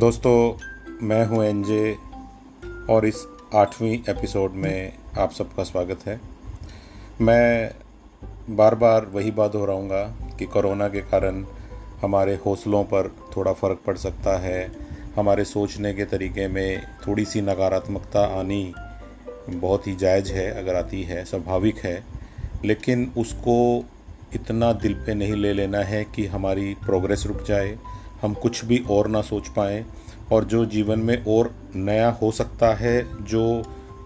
दोस्तों, मैं हूँ एनजे और इस आठवीं एपिसोड में आप सबका स्वागत है। मैं बार बार वही बात हो दोहराऊँगा कि कोरोना के कारण हमारे हौसलों पर थोड़ा फ़र्क पड़ सकता है, हमारे सोचने के तरीके में थोड़ी सी नकारात्मकता आनी बहुत ही जायज़ है, अगर आती है, स्वाभाविक है। लेकिन उसको इतना दिल पे नहीं ले लेना है कि हमारी प्रोग्रेस रुक जाए हम कुछ भी और ना सोच पाएँ और जो जीवन में और नया हो सकता है, जो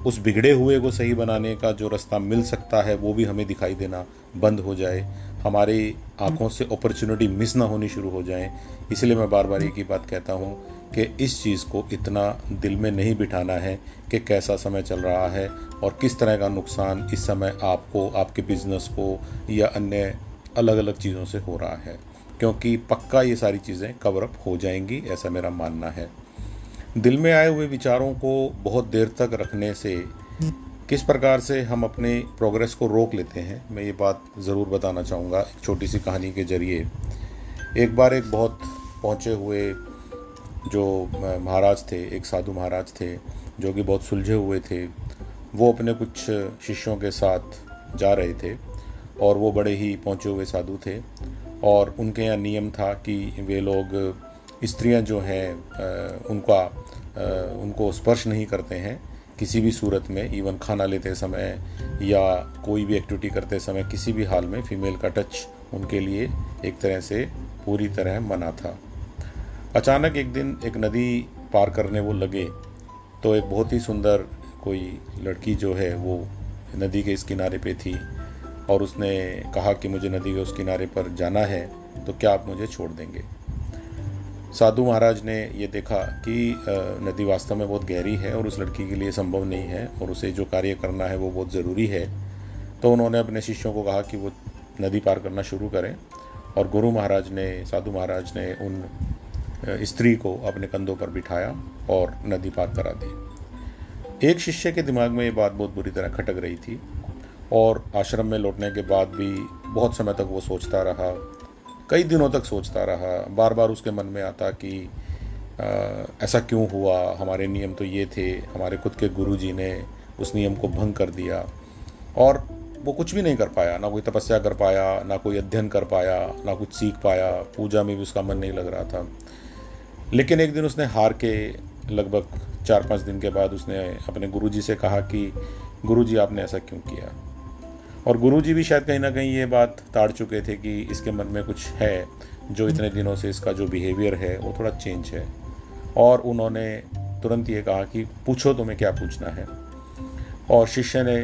उस बिगड़े हुए को सही बनाने का जो रास्ता मिल सकता है, वो भी हमें दिखाई देना बंद हो जाए। हमारी आँखों से अपॉर्चुनिटी मिस ना होनी शुरू हो जाए। इसलिए मैं बार बार एक ही बात कहता हूँ कि इस चीज़ को इतना दिल में नहीं बिठाना है कि कैसा समय चल रहा है और किस तरह का नुकसान इस समय आपको, आपके बिज़नेस को या अन्य अलग अलग चीज़ों से हो रहा है। क्योंकि पक्का ये सारी चीज़ें कवर अप हो जाएँगी, ऐसा मेरा मानना है। दिल में आए हुए विचारों को बहुत देर तक रखने से किस प्रकार से हम अपने प्रोग्रेस को रोक लेते हैं, मैं ये बात ज़रूर बताना चाहूँगा एक छोटी सी कहानी के ज़रिए। एक बार एक बहुत पहुँचे हुए जो महाराज थे, एक साधु महाराज थे, जो कि बहुत सुलझे हुए थे, वो अपने कुछ शिष्यों के साथ जा रहे थे और वो बड़े ही पहुँचे हुए साधु थे। और उनके यहाँ नियम था कि वे लोग स्त्रियाँ जो हैं उनका उनको स्पर्श नहीं करते हैं किसी भी सूरत में इवन खाना लेते समय या कोई भी एक्टिविटी करते समय किसी भी हाल में फीमेल का टच उनके लिए एक तरह से पूरी तरह मना था। अचानक एक दिन एक नदी पार करने वो लगे तो एक बहुत ही सुंदर कोई लड़की जो है वो नदी के इस किनारे पे थी। और उसने कहा कि मुझे नदी के उस किनारे पर जाना है तो क्या आप मुझे छोड़ देंगे? साधु महाराज ने ये देखा कि नदी वास्तव में बहुत गहरी है और उस लड़की के लिए संभव नहीं है और उसे जो कार्य करना है वो बहुत ज़रूरी है। तो उन्होंने अपने शिष्यों को कहा कि वो नदी पार करना शुरू करें और गुरु महाराज ने, साधु महाराज ने उन स्त्री को अपने कंधों पर बिठाया और नदी पार करा दी। एक शिष्य के दिमाग में ये बात बहुत बुरी तरह खटक रही थी और आश्रम में लौटने के बाद भी बहुत समय तक वो सोचता रहा कई दिनों तक सोचता रहा। बार बार उसके मन में आता कि आ, ऐसा क्यों हुआ? हमारे नियम तो ये थे हमारे खुद के गुरु जी ने उस नियम को भंग कर दिया। और वो कुछ भी नहीं कर पाया ना कोई तपस्या कर पाया ना कोई अध्ययन कर पाया ना कुछ सीख पाया। पूजा में भी उसका मन नहीं लग रहा था। लेकिन एक दिन उसने हार के लगभग चार पाँच दिन के बाद उसने अपने गुरु जी से कहा कि गुरु जी आपने ऐसा क्यों किया? और गुरुजी भी शायद कहीं ना कहीं ये बात ताड़ चुके थे कि इसके मन में कुछ है जो इतने दिनों से इसका जो बिहेवियर है, वो थोड़ा चेंज है। और उन्होंने तुरंत ये कहा कि पूछो तुम्हें क्या पूछना है। और शिष्य ने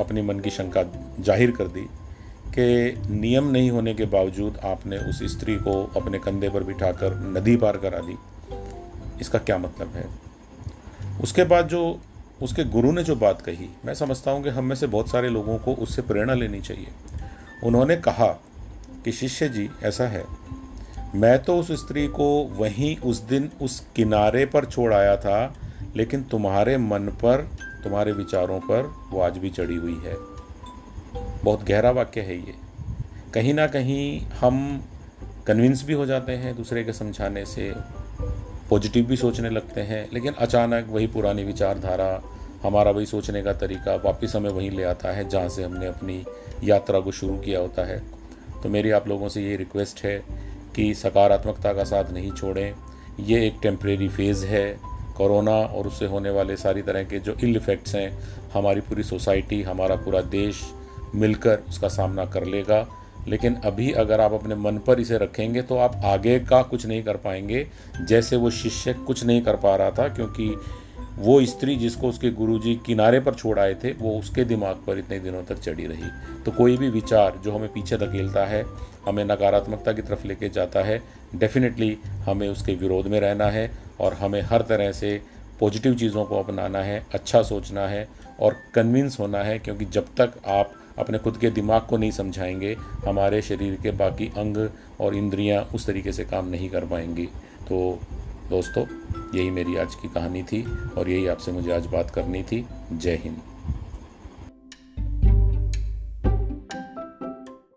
अपनी मन की शंका ज़ाहिर कर दी कि नियम नहीं होने के बावजूद आपने उस स्त्री को अपने कंधे पर बिठाकर नदी पार करा दी। इसका क्या मतलब है? उसके बाद जो उसके गुरु ने जो बात कही, मैं समझता हूँ कि हम में से बहुत सारे लोगों को उससे प्रेरणा लेनी चाहिए। उन्होंने कहा कि, शिष्य जी, ऐसा है। मैं तो उस स्त्री को वहीं उस दिन उस किनारे पर छोड़ आया था, लेकिन तुम्हारे मन पर, तुम्हारे विचारों पर वो आज भी चढ़ी हुई है। बहुत गहरा वाक्य है ये। कहीं ना कहीं हम कन्विंस भी हो जाते हैं दूसरे के समझाने से पॉजिटिव भी सोचने लगते हैं, लेकिन अचानक वही पुरानी विचारधारा, हमारा वही सोचने का तरीका वापस हमें वहीं ले आता है, जहाँ से हमने अपनी यात्रा को शुरू किया होता है। तो मेरी आप लोगों से ये रिक्वेस्ट है कि सकारात्मकता का साथ नहीं छोड़ें। ये एक टेम्परेरी फ़ेज़ है। कोरोना और उससे होने वाले सारी तरह के जो इल इफ़ेक्ट्स हैं, हमारी पूरी सोसाइटी, हमारा पूरा देश मिलकर उसका सामना कर लेगा। लेकिन अभी अगर आप अपने मन पर इसे रखेंगे तो आप आगे का कुछ नहीं कर पाएँगे, जैसे वो शिष्य कुछ नहीं कर पा रहा था, क्योंकि वो स्त्री जिसको उसके गुरुजी किनारे पर छोड़ आए थे, वो उसके दिमाग पर इतने दिनों तक चढ़ी रही। तो कोई भी विचार जो हमें पीछे धकेलता है, हमें नकारात्मकता की तरफ़ लेके जाता है डेफिनेटली हमें उसके विरोध में रहना है और हमें हर तरह से पॉजिटिव चीज़ों को अपनाना है अच्छा सोचना है और कन्विंस होना है, क्योंकि जब तक आप अपने खुद के दिमाग को नहीं समझाएँगे, हमारे शरीर के बाकी अंग और इंद्रियाँ उस तरीके से काम नहीं कर पाएँगी। तो दोस्तों, यही मेरी आज की कहानी थी और यही आपसे मुझे आज बात करनी थी। जय हिंद।